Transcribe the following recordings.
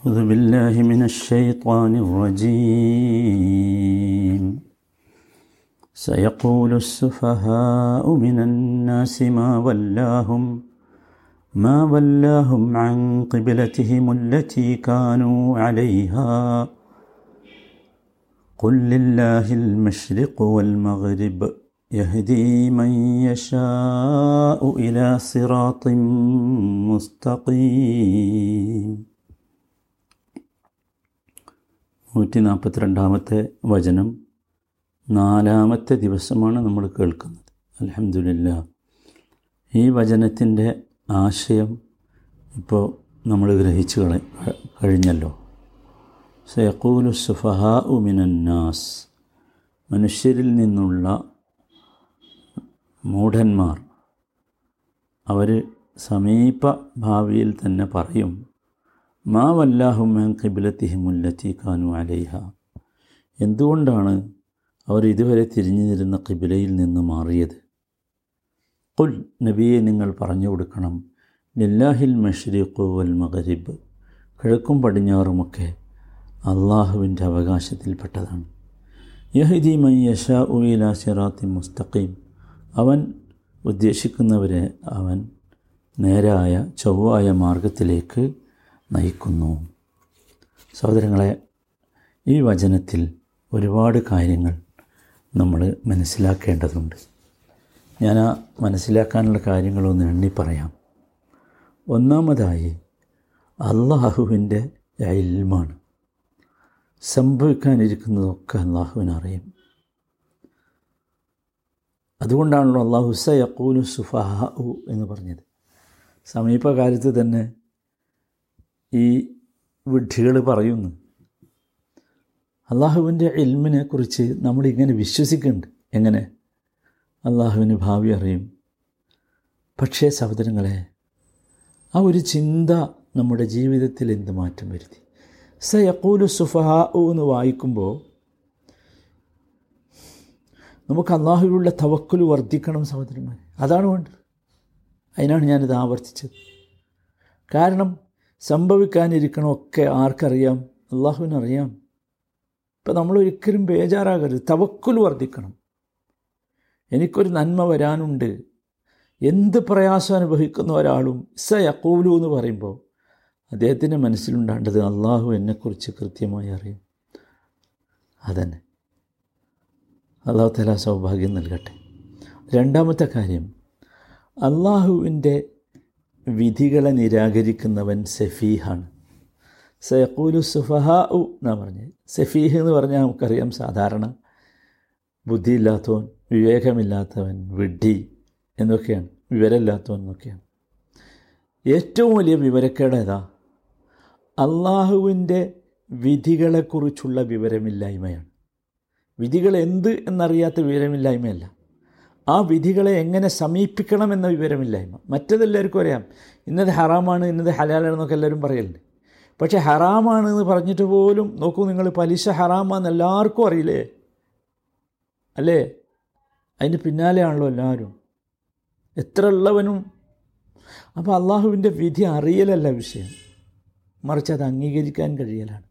أعوذ بالله من الشيطان الرجيم. سيقول السفهاء من الناس ما ولاهم ما ولاهم عن قبلتهم التي كانوا عليها. قل لله المشرق والمغرب يهدي من يشاء إلى صراط مستقيم. നൂറ്റി നാൽപ്പത്തിരണ്ടാമത്തെ വചനം നാലാമത്തെ ദിവസമാണ് നമ്മൾ കേൾക്കുന്നത്. അലഹമില്ല ഈ വചനത്തിന്റെ ആശയം ഇപ്പോൾ നമ്മൾ ഗ്രഹിച്ചു കള കഴിഞ്ഞല്ലോ. സയക്കൂലു സുഫഹ ഉമിനന്നാസ് മനുഷ്യരിൽ നിന്നുള്ള മൂഢന്മാർ അവർ സമീപ ഭാവിയിൽ തന്നെ പറയും മാ വല്ലാഹുമൻ കിബിലത്തിഹിമുല്ലത്തി കാനു അലൈഹ. എന്തുകൊണ്ടാണ് അവർ ഇതുവരെ തിരിഞ്ഞു കിബിലയിൽ നിന്ന് മാറിയത്? കുൽ നബിയെ നിങ്ങൾ പറഞ്ഞു കൊടുക്കണം. ലില്ലാഹിൽ മഷ്രീഖു വൽ മഗരിബ്. കിഴക്കും പടിഞ്ഞാറുമൊക്കെ അള്ളാഹുവിന്റെ അവകാശത്തിൽപ്പെട്ടതാണ്. യഹിദി മൈ യഷാ ഉയില ഷെറാത്തി മുസ്തഖീം. അവൻ ഉദ്ദേശിക്കുന്നവരെ അവൻ നേരായ ചൊവ്വായ മാർഗത്തിലേക്ക് നയിക്കുന്നു. സഹോദരങ്ങളെ ഈ വചനത്തിൽ ഒരുപാട് കാര്യങ്ങൾ നമ്മൾ മനസ്സിലാക്കേണ്ടതുണ്ട്. ഞാൻ ആ മനസ്സിലാക്കാനുള്ള കാര്യങ്ങളൊന്ന് എണ്ണി പറയാം ഒന്നാമതായി അള്ളാഹുവിന്റെ ഇൽമാണ് സംഭവിക്കാനിരിക്കുന്നതൊക്കെ അള്ളാഹുവിനറിയും അതുകൊണ്ടാണല്ലോ അള്ളാഹു യക്കൂലു സുഫാഹു എന്ന് പറഞ്ഞത്. സമീപകാലത്ത് തന്നെ ഈ വിഡ്ഢികൾ പറയുന്നു. അള്ളാഹുവിന്റെ എൽമിനെ കുറിച്ച് നമ്മളിങ്ങനെ വിശ്വസിക്കുന്നുണ്ട്. എങ്ങനെ? അള്ളാഹുവിന് ഭാവി അറിയും. പക്ഷേ സഹോദരങ്ങളെ ആ ഒരു ചിന്ത നമ്മുടെ ജീവിതത്തിൽ എന്ത് മാറ്റം വരുത്തി? സയക്കൂലു സുഫഹാ എന്ന് വായിക്കുമ്പോൾ നമുക്ക് അള്ളാഹുവിലുള്ള തവക്കുൽ വർദ്ധിക്കണം സഹോദരന്മാർ അതാണ് വേണ്ടത്. അതിനാണ് ഞാനിത് ആവർത്തിച്ചത്. കാരണം സംഭവിക്കാനിരിക്കണമൊക്കെ ആർക്കറിയാം? അള്ളാഹുവിനറിയാം. ഇപ്പം നമ്മൾ ഒരിക്കലും ബേജാറാകരുത്. തവക്കുൽ വർദ്ധിക്കണം. എനിക്കൊരു നന്മ വരാനുണ്ട്. എന്ത് പ്രയാസം അനുഭവിക്കുന്ന ഒരാളും ഇസ യക്കൂലു എന്ന് പറയുമ്പോൾ അദ്ദേഹത്തിന്റെ മനസ്സിലുണ്ടാണ്ടത് അള്ളാഹു എന്നെക്കുറിച്ച് കൃത്യമായി അറിയും. അതന്നെ. അള്ളാഹു തല സൗഭാഗ്യം നൽകട്ടെ. രണ്ടാമത്തെ കാര്യം അള്ളാഹുവിന്റെ വിധികളെ നിരാകരിക്കുന്നവൻ സഫീഹാണ്. സയക്കൂലു സുഫഹ ഉ എന്നാ പറഞ്ഞത് സഫീഹ് എന്ന് പറഞ്ഞാൽ നമുക്കറിയാം സാധാരണ ബുദ്ധിയില്ലാത്തവൻ വിവേകമില്ലാത്തവൻ വിഡ്ഢി എന്നൊക്കെയാണ്. വിവരമില്ലാത്തവൻ എന്നൊക്കെയാണ്. ഏറ്റവും വലിയ വിവരക്കേട് ഏതാ? അള്ളാഹുവിന്റെ വിധികളെക്കുറിച്ചുള്ള വിവരമില്ലായ്മയാണ്. വിധികൾ എന്ത് എന്നറിയാത്ത വിവരമില്ലായ്മയല്ല. ആ വിധികളെ എങ്ങനെ സമീപിക്കണം സമീപിക്കണമെന്ന വിവരമില്ലായ്മ. മറ്റതെല്ലാവർക്കും അറിയാം. ഇന്നത് ഹറാമാണ് ഇന്നത് ഹലാലാണെന്നൊക്കെ എല്ലാവരും പറയലുണ്ട്. പക്ഷേ ഹറാമാണ് എന്ന് പറഞ്ഞിട്ട് പോലും നോക്കൂ നിങ്ങൾ പലിശ ഹറാമാന്ന് എല്ലാവർക്കും അറിയില്ലേ? അല്ലേ? അതിന് പിന്നാലെയാണല്ലോ എല്ലാവരും. എത്ര ഉള്ളവനും. അപ്പോൾ അള്ളാഹുവിന്റെ വിധി അറിയലല്ല വിഷയം. മറിച്ച് അത് അംഗീകരിക്കാൻ കഴിയലാണ്.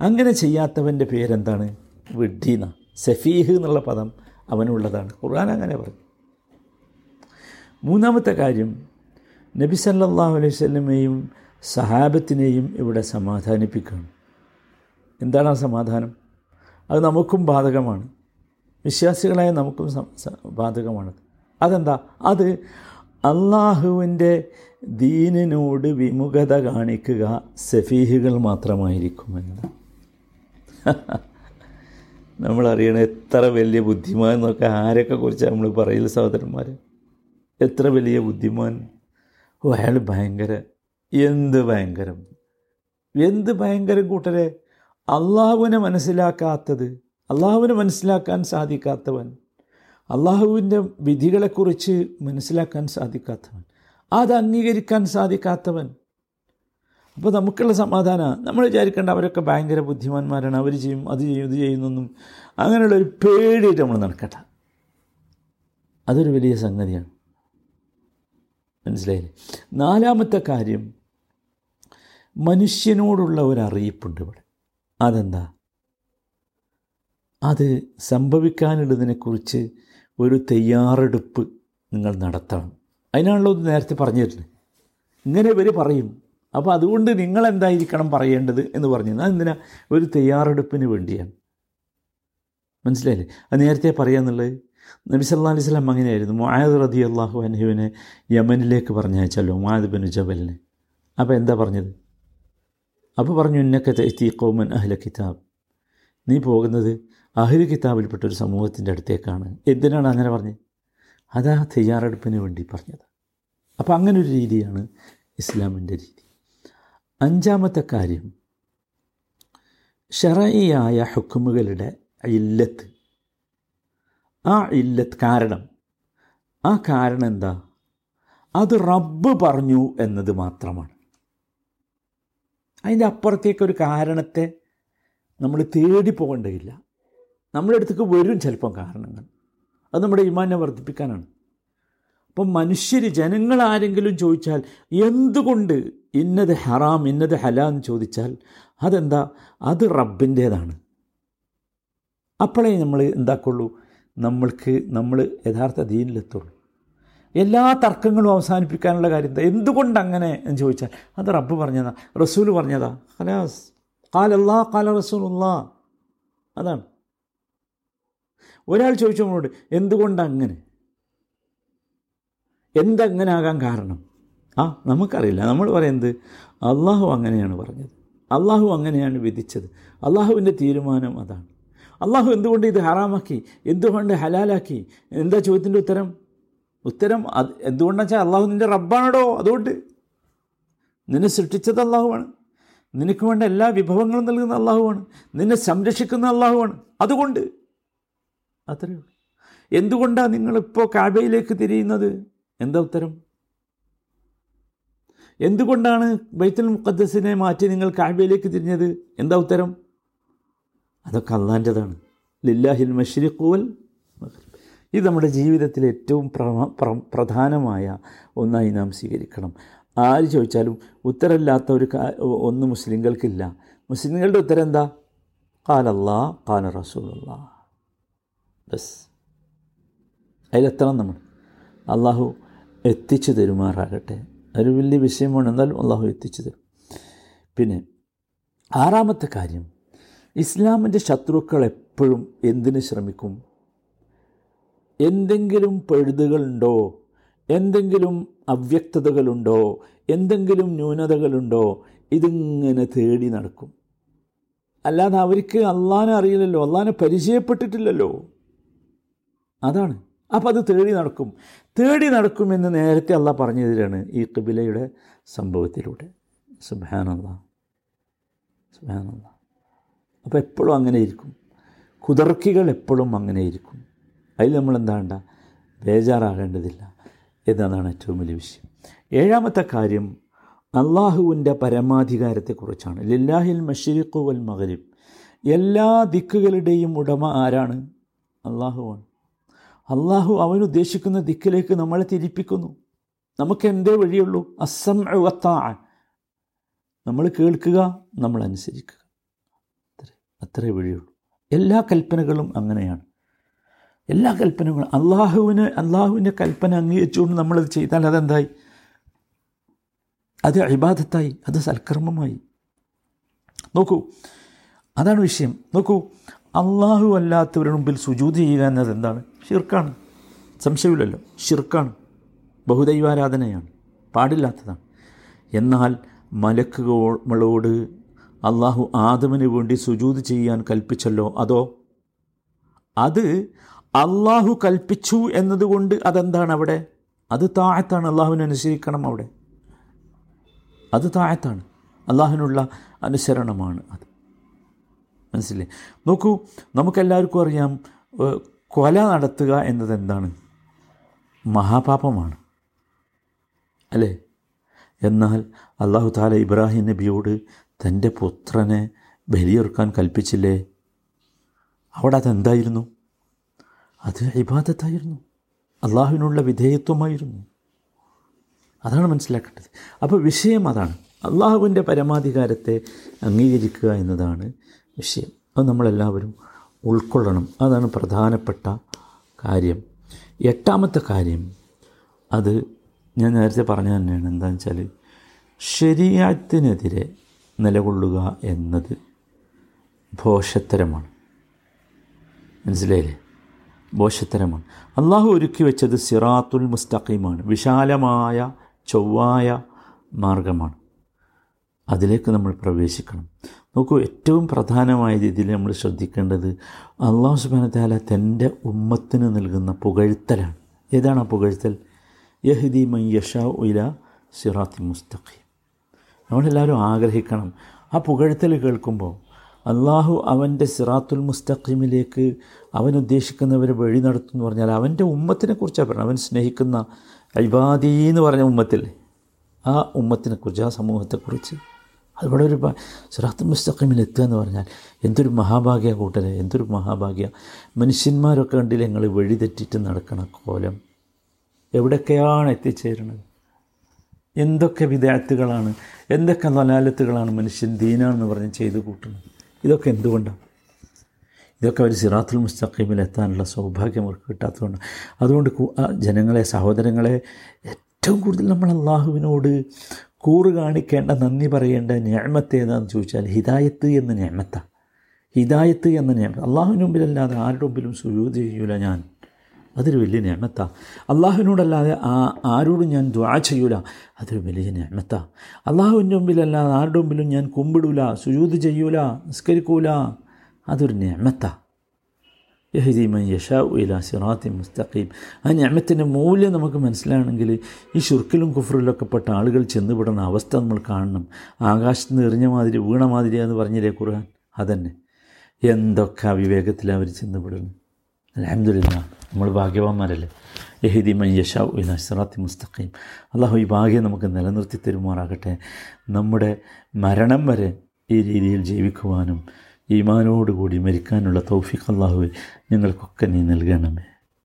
അങ്ങനെ ചെയ്യാത്തവന്റെ പേരെന്താണ്? വിഡ്ഢീന സഫീഹ് എന്നുള്ള പദം അവനുള്ളതാണ്. ഖുർആൻ അങ്ങനെ പറഞ്ഞു. മൂന്നാമത്തെ കാര്യം നബി സല്ലാഹു അലൈഹി സ്വലമയും സഹാബത്തിനെയും ഇവിടെ സമാധാനിപ്പിക്കുകയാണ് എന്താണ് ആ സമാധാനം? അത് നമുക്കും ബാധകമാണ്. വിശ്വാസികളായ നമുക്കും ബാധകമാണ്. അതെന്താ? അത് അള്ളാഹുവിന്റെ ദീനിനോട് വിമുഖത കാണിക്കുക സഫീഹുകൾ മാത്രമായിരിക്കും മാത്രമായിരിക്കുമെന്ന് നമ്മളറിയണ എത്ര വലിയ ബുദ്ധിമാൻ എന്നൊക്കെ ആരൊക്കെ കുറിച്ച് നമ്മൾ പറയില്ല സഹോദരന്മാർ എത്ര വലിയ ബുദ്ധിമാൻ? ഓ അയാൾ ഭയങ്കര എന്ത് ഭയങ്കരം? എന്ത് ഭയങ്കരം കൂട്ടരെ? അള്ളാഹുവിനെ മനസ്സിലാക്കാത്തത് അള്ളാഹുവിനെ മനസ്സിലാക്കാൻ സാധിക്കാത്തവൻ അള്ളാഹുവിന്റെ വിധികളെക്കുറിച്ച് മനസ്സിലാക്കാൻ സാധിക്കാത്തവൻ അത് അംഗീകരിക്കാൻ സാധിക്കാത്തവൻ. അപ്പോൾ നമുക്കുള്ള സമാധാനം. നമ്മൾ വിചാരിക്കേണ്ട അവരൊക്കെ ഭയങ്കര ബുദ്ധിമാന്മാരാണ്. അവർ ചെയ്യും അത് ചെയ്യും ഇത് ചെയ്യുന്നൊന്നും അങ്ങനെയുള്ള ഒരു പേടിയിട്ട് നമ്മൾ നടക്കട്ടെ അതൊരു വലിയ സംഗതിയാണ്. മനസ്സിലായില്ലേ? നാലാമത്തെ കാര്യം മനുഷ്യനോടുള്ള ഒരു ഇവിടെ. അതെന്താ? അത് സംഭവിക്കാനുള്ളതിനെക്കുറിച്ച് ഒരു തയ്യാറെടുപ്പ് നിങ്ങൾ നടത്തണം. അതിനാണല്ലോ ഇത് നേരത്തെ പറഞ്ഞു തരുന്നത് ഇങ്ങനെ ഇവർ പറയും. അപ്പോൾ അതുകൊണ്ട് നിങ്ങൾ എന്തായിരിക്കണം പറയേണ്ടത് എന്ന് പറഞ്ഞു. അതെന്തിനാ ഒരു തയ്യാറെടുപ്പിന് വേണ്ടിയാണ്. മനസ്സിലായില്ലേ? അത് നേരത്തെ പറയാന്നുള്ളത് നബി സല്ലാ അലൈഹി സ്വലാം അങ്ങനെയായിരുന്നു. മുആദ് റതി അള്ളാഹു അനഹുവിനെ യമനിലേക്ക് പറഞ്ഞയച്ചല്ലോ മുആദ് ബിൻ ജബലിനെ. അപ്പോൾ എന്താ പറഞ്ഞത്? അപ്പോൾ പറഞ്ഞു ഇന്നക്ക തെത്തി കോമൻ അഹ്ല കിതാബ്. നീ പോകുന്നത് അഹ്ല കിതാബിൽപ്പെട്ട ഒരു സമൂഹത്തിന്റെ അടുത്തേക്കാണ്. എന്തിനാണ് അങ്ങനെ പറഞ്ഞത് അതാ തയ്യാറെടുപ്പിന് വേണ്ടി പറഞ്ഞത്. അപ്പോൾ അങ്ങനൊരു രീതിയാണ് ഇസ്ലാമിന്റെ രീതി. അഞ്ചാമത്തെ കാര്യം ഷറയിയായ ഹുക്കുമുകളുടെ ഇല്ലത്ത് ആ ഇല്ലത്ത് കാരണം. ആ കാരണം എന്താ? അത് റബ്ബ് പറഞ്ഞു എന്നത് മാത്രമാണ്. അതിന്റെ അപ്പുറത്തേക്കൊരു കാരണത്തെ നമ്മൾ തേടി പോകേണ്ടതില്ല. നമ്മുടെ അടുത്തേക്ക് വരും ചിലപ്പം കാരണങ്ങൾ. അത് നമ്മുടെ ഇമാനെ വർദ്ധിപ്പിക്കാനാണ്. അപ്പം മനുഷ്യർ ജനങ്ങൾ ആരെങ്കിലും ചോദിച്ചാൽ എന്തുകൊണ്ട് ഇന്നത് ഹറാം ഇന്നത് ഹലാന്ന് ചോദിച്ചാൽ അതെന്താ? അത് റബ്ബിന്റേതാണ്. അപ്പോഴേ നമ്മൾ എന്താക്കുള്ളൂ? നമ്മൾക്ക് നമ്മൾ യഥാർത്ഥ ദീനിലെത്തുള്ളൂ. എല്ലാ തർക്കങ്ങളും അവസാനിപ്പിക്കാനുള്ള കാര്യം എന്താ? എന്തുകൊണ്ട് അങ്ങനെ എന്ന് ചോദിച്ചാൽ അത് റബ്ബ് പറഞ്ഞതാ റസൂൽ പറഞ്ഞതാ. ഖലാസ്. കാലല്ലാ കാല റസൂലുല്ലാ. അതാണ്. ഒരാൾ ചോദിച്ചു നമ്മളോട് എന്തുകൊണ്ട് അങ്ങനെ എന്തങ്ങനെ ആകാൻ കാരണം? ആ നമുക്കറിയില്ല. നമ്മൾ പറയുന്നത് അള്ളാഹു അങ്ങനെയാണ് പറഞ്ഞത്. അള്ളാഹു അങ്ങനെയാണ് വിധിച്ചത്. അള്ളാഹുവിന്റെ തീരുമാനം അതാണ്. അള്ളാഹു എന്തുകൊണ്ട് ഇത് ഹറാമാക്കി? എന്തുകൊണ്ട് ഹലാലാക്കി? എന്താ ചോദ്യത്തിന്റെ ഉത്തരം? ഉത്തരം അത് എന്തുകൊണ്ടെന്ന് വെച്ചാൽ അള്ളാഹു നിന്റെ റബ്ബാണോ അതുകൊണ്ട്. നിന്നെ സൃഷ്ടിച്ചത് അള്ളാഹുവാണ്. നിനക്ക് വേണ്ട എല്ലാ വിഭവങ്ങളും നൽകുന്ന അള്ളാഹുവാണ്. നിന്നെ സംരക്ഷിക്കുന്ന അള്ളാഹുവാണ്. അതുകൊണ്ട്. അത്രയേ ഉള്ളൂ. എന്തുകൊണ്ടാണ് നിങ്ങളിപ്പോൾ കാബയിലേക്ക് തിരിയുന്നത്? എന്താ ഉത്തരം? എന്തുകൊണ്ടാണ് ബൈത്തുൽ മുഖദ്സിനെ മാറ്റി നിങ്ങൾ കാബയിലേക്ക് തിരിഞ്ഞത്? എന്താ ഉത്തരം? അതൊക്കെ അള്ളാന്റെതാണ് ലില്ലാഹിൽ മഷ്രിഖുവൽ ഇത് നമ്മുടെ ജീവിതത്തിൽ ഏറ്റവും പ്രധാനമായ ഒന്നായി നാം സ്വീകരിക്കണം. ആര് ചോദിച്ചാലും ഉത്തരമില്ലാത്ത ഒരു ഒന്ന് മുസ്ലിങ്ങൾക്കില്ല. മുസ്ലിങ്ങളുടെ ഉത്തരം എന്താ കാലല്ലാ കാല റസൂലല്ലാ ബസ്. അതിലെത്തണം നമ്മൾ. അള്ളാഹു എത്തിച്ചു തരുമാറാകട്ടെ. ഒരു വലിയ വിഷയമാണ്. എന്നാലും അള്ളാഹു എത്തിച്ചു തരും. പിന്നെ ആറാമത്തെ കാര്യം. ഇസ്ലാമിന്റെ ശത്രുക്കൾ എപ്പോഴും എന്തിന് ശ്രമിക്കും? എന്തെങ്കിലും പഴുതുകളുണ്ടോ? എന്തെങ്കിലും അവ്യക്തതകളുണ്ടോ? എന്തെങ്കിലും ന്യൂനതകളുണ്ടോ? ഇതിങ്ങനെ തേടി നടക്കും. അല്ലാതെ അവർക്ക് അള്ളാനെ അറിയില്ലല്ലോ അള്ളാനെ പരിചയപ്പെട്ടിട്ടില്ലല്ലോ. അതാണ്. അപ്പോൾ അത് തേടി നടക്കും. തേടി നടക്കുമെന്ന് നേരത്തെ അള്ള പറഞ്ഞു തരാണ് ഈ കബിലയുടെ സംഭവത്തിലൂടെ. സുബാനല്ല സുബാനല്ല അപ്പോൾ എപ്പോഴും അങ്ങനെ ഇരിക്കും. കുതിർക്കികൾ എപ്പോഴും അങ്ങനെ ഇരിക്കും. അതിൽ നമ്മൾ എന്താണ്ട ബേജാറാകേണ്ടതില്ല. എന്നതാണ് ഏറ്റവും വലിയ വിഷയം. ഏഴാമത്തെ കാര്യം അള്ളാഹുവിന്റെ പരമാധികാരത്തെക്കുറിച്ചാണ്. ലില്ലാഹിൽ മഷരിഖു വൽ മകരിബ് എല്ലാ ദിക്കുകളുടെയും ഉടമ ആരാണ്? അള്ളാഹുവാണ് അള്ളാഹു അവൻ ഉദ്ദേശിക്കുന്ന ദിക്കിലേക്ക് നമ്മളെ തിരിപ്പിക്കുന്നു. നമുക്ക് എന്തേ വഴിയുള്ളൂ? അസം നമ്മൾ കേൾക്കുക നമ്മൾ അനുസരിക്കുക. അത്രേ വഴിയുള്ളൂ. എല്ലാ കൽപ്പനകളും അങ്ങനെയാണ്. എല്ലാ കൽപ്പനകളും അള്ളാഹുവിന് അള്ളാഹുവിന്റെ കൽപ്പന അംഗീകരിച്ചുകൊണ്ട് നമ്മളത് ചെയ്താൽ അതെന്തായി? അത് അഭിബാധത്തായി അത് സൽക്കർമ്മമായി. നോക്കൂ അതാണ് വിഷയം. നോക്കൂ അള്ളാഹു അല്ലാത്തവരുടെ മുമ്പിൽ സുജൂതി ചെയ്യുക എന്നത് എന്താണ്? ഷിർക്കാണ് സംശയമില്ലല്ലോ. ഷിർക്കാണ് ബഹുദൈവാരാധനയാണ്. പാടില്ലാത്തതാണ്. എന്നാൽ മലക്കുകളോട് അള്ളാഹു ആദമിന് വേണ്ടി സുജൂത് ചെയ്യാൻ കൽപ്പിച്ചല്ലോ അതോ? അത് അള്ളാഹു കൽപ്പിച്ചു എന്നതുകൊണ്ട് അതെന്താണ് അവിടെ? അത് താഴത്താണ് അള്ളാഹുവിനെ അനുസരിക്കണം അവിടെ. അത് താഴത്താണ് അള്ളാഹുവിനുള്ള അനുസരണമാണ് അത്. മനസ്സിലേ? നോക്കൂ നമുക്കെല്ലാവർക്കും അറിയാം കൊല നടത്തുക എന്നത് എന്താണ്? മഹാപാപമാണ്. അല്ലേ? എന്നാൽ അള്ളാഹു താല ഇബ്രാഹിം നബിയോട് തന്റെ പുത്രനെ ബലിയൊറുക്കാൻ കൽപ്പിച്ചില്ലേ? അവിടെ അതെന്തായിരുന്നു? അത് ഇബാദത്തായിരുന്നു. അള്ളാഹുവിനുള്ള വിധേയത്വമായിരുന്നു. അതാണ് മനസ്സിലാക്കേണ്ടത്. അപ്പോൾ വിഷയം അതാണ്. അള്ളാഹുവിന്റെ പരമാധികാരത്തെ അംഗീകരിക്കുക എന്നതാണ് വിഷയം. അത് നമ്മളെല്ലാവരും ഉൾക്കൊള്ളണം. അതാണ് പ്രധാനപ്പെട്ട കാര്യം. എട്ടാമത്തെ കാര്യം അത് ഞാൻ നേരത്തെ പറഞ്ഞു തന്നെയാണ്. എന്താണെന്ന് വെച്ചാൽ ശരീരത്തിനെതിരെ നിലകൊള്ളുക എന്നത് ഭോഷത്തരമാണ് മനസ്സിലായില്ലേ? ഭോഷത്തരമാണ് അള്ളാഹു ഒരുക്കി വെച്ചത് സിറാത്തുൽ മുസ്തഖീമാണ്. വിശാലമായ ചൊവ്വായ മാർഗമാണ്. അതിലേക്ക് നമ്മൾ പ്രവേശിക്കണം. നോക്കൂ ഏറ്റവും പ്രധാനമായ രീതിയിൽ നമ്മൾ ശ്രദ്ധിക്കേണ്ടത് അള്ളാഹു സുബാനത്താല തന്റെ ഉമ്മത്തിന് നൽകുന്ന പുകഴ്ത്തലാണ്. ഏതാണ് ആ പുകഴ്ത്തൽ? യഹ്ദി മൈ യഷാ ഉല സിറാത്തി മുസ്തഖീം. നമ്മളെല്ലാവരും ആഗ്രഹിക്കണം. ആ പുകഴ്ത്തൽ കേൾക്കുമ്പോൾ അള്ളാഹു അവന്റെ സിറാത്തുൽ മുസ്തഖിമിലേക്ക് അവൻ ഉദ്ദേശിക്കുന്നവരെ വഴി നടത്തുമെന്ന് പറഞ്ഞാൽ അവന്റെ ഉമ്മത്തിനെ കുറിച്ചാണ് പറയുന്നത്. അവൻ സ്നേഹിക്കുന്ന അൽബാദി എന്ന് പറഞ്ഞ ഉമ്മത്തിൽ. ആ ഉമ്മത്തിനെക്കുറിച്ച് ആ സമൂഹത്തെക്കുറിച്ച് അതുപോലെ ഒരു സിറാത്തുൽ മുസ്തഖിമിൽ എത്തുക എന്ന് പറഞ്ഞാൽ എന്തൊരു മഹാഭാഗ്യ കൂട്ടരെ എന്തൊരു മഹാഭാഗ്യ. മനുഷ്യന്മാരൊക്കെ കണ്ടില്ല ഞങ്ങൾ വഴിതെറ്റിട്ട് നടക്കണ കോലം. എവിടെയൊക്കെയാണ് എത്തിച്ചേരുന്നത്? എന്തൊക്കെ വിദ്യാർത്ഥികളാണ് എന്തൊക്കെ നലാലത്തുകളാണ് മനുഷ്യൻ ദീനാണെന്ന് പറഞ്ഞ് ചെയ്തു കൂട്ടുന്നത്? ഇതൊക്കെ എന്തുകൊണ്ടാണ്? ഇതൊക്കെ ഒരു സിറാത്തുൽ മുസ്തഖീമിൽ എത്താനുള്ള സൗഭാഗ്യം അവർക്ക് കിട്ടാത്തതുകൊണ്ട് അതുകൊണ്ട് ജനങ്ങളെ സഹോദരങ്ങളെ ഏറ്റവും കൂടുതൽ നമ്മൾ അള്ളാഹുവിനോട് കൂറ് കാണിക്കേണ്ട നന്ദി പറയേണ്ട ഞാമത്ത് ഏതാണെന്ന് ചോദിച്ചാൽ ഹിദായത്ത് എന്ന ഞാമത്താണ്. ഹിദായത്ത് എന്ന ഞാമത്ത്. അള്ളാഹുവിന് മുമ്പിലല്ലാതെ ആരുടെ മുമ്പിലും സുയൂത് ചെയ്യൂല ഞാൻ. അതൊരു വലിയ ഞാമത്താ അള്ളാഹുവിനോടല്ലാതെ ആ ആരോടും ഞാൻ ദ്വാ ചെയ്യൂല. അതൊരു വലിയ ഞാമത്താ അള്ളാഹുവിന്റെ മുമ്പിലല്ലാതെ ആരുടെ മുമ്പിലും ഞാൻ കുമ്പിടൂല സുജൂത് ചെയ്യൂല നിസ്കരിക്കൂല. അതൊരു ഞാമത്താ യഹദീമൻ യഷാ ഇല സിറാത്തി മുസ്തഖീം. ആ ഞാമത്തിന്റെ മൂല്യം നമുക്ക് മനസ്സിലാണെങ്കിൽ ഈ ഷുർക്കിലും കുഫറിലൊക്കെ പെട്ട ആളുകൾ ചെന്നുപെടുന്ന അവസ്ഥ നമ്മൾ കാണണം. ആകാശത്ത് നിന്ന് എറിഞ്ഞ മാതിരി വീണ മാതിരി എന്ന് പറഞ്ഞില്ലേ ഖുർആൻ? അതന്നെ. എന്തൊക്കെ അവിവേകത്തിൽ അവർ ചെന്നുപെടുന്നു അലഹമില്ല നമ്മൾ ഭാഗ്യവാന്മാരല്ലേ? യഹീദി മൻ യഷാ ഇല സിറാത്തി മുസ്തഖീം. അള്ളാഹു ഈ ഭാഗ്യം നമുക്ക് നിലനിർത്തി തരുമാറാകട്ടെ. നമ്മുടെ മരണം വരെ ഈ രീതിയിൽ ജീവിക്കുവാനും ഈമാനോടുകൂടി മരിക്കാനുള്ള തൗഫിഖ് അള്ളാഹുവെ ഞങ്ങൾക്കൊക്കെ നീ നൽകണമേ.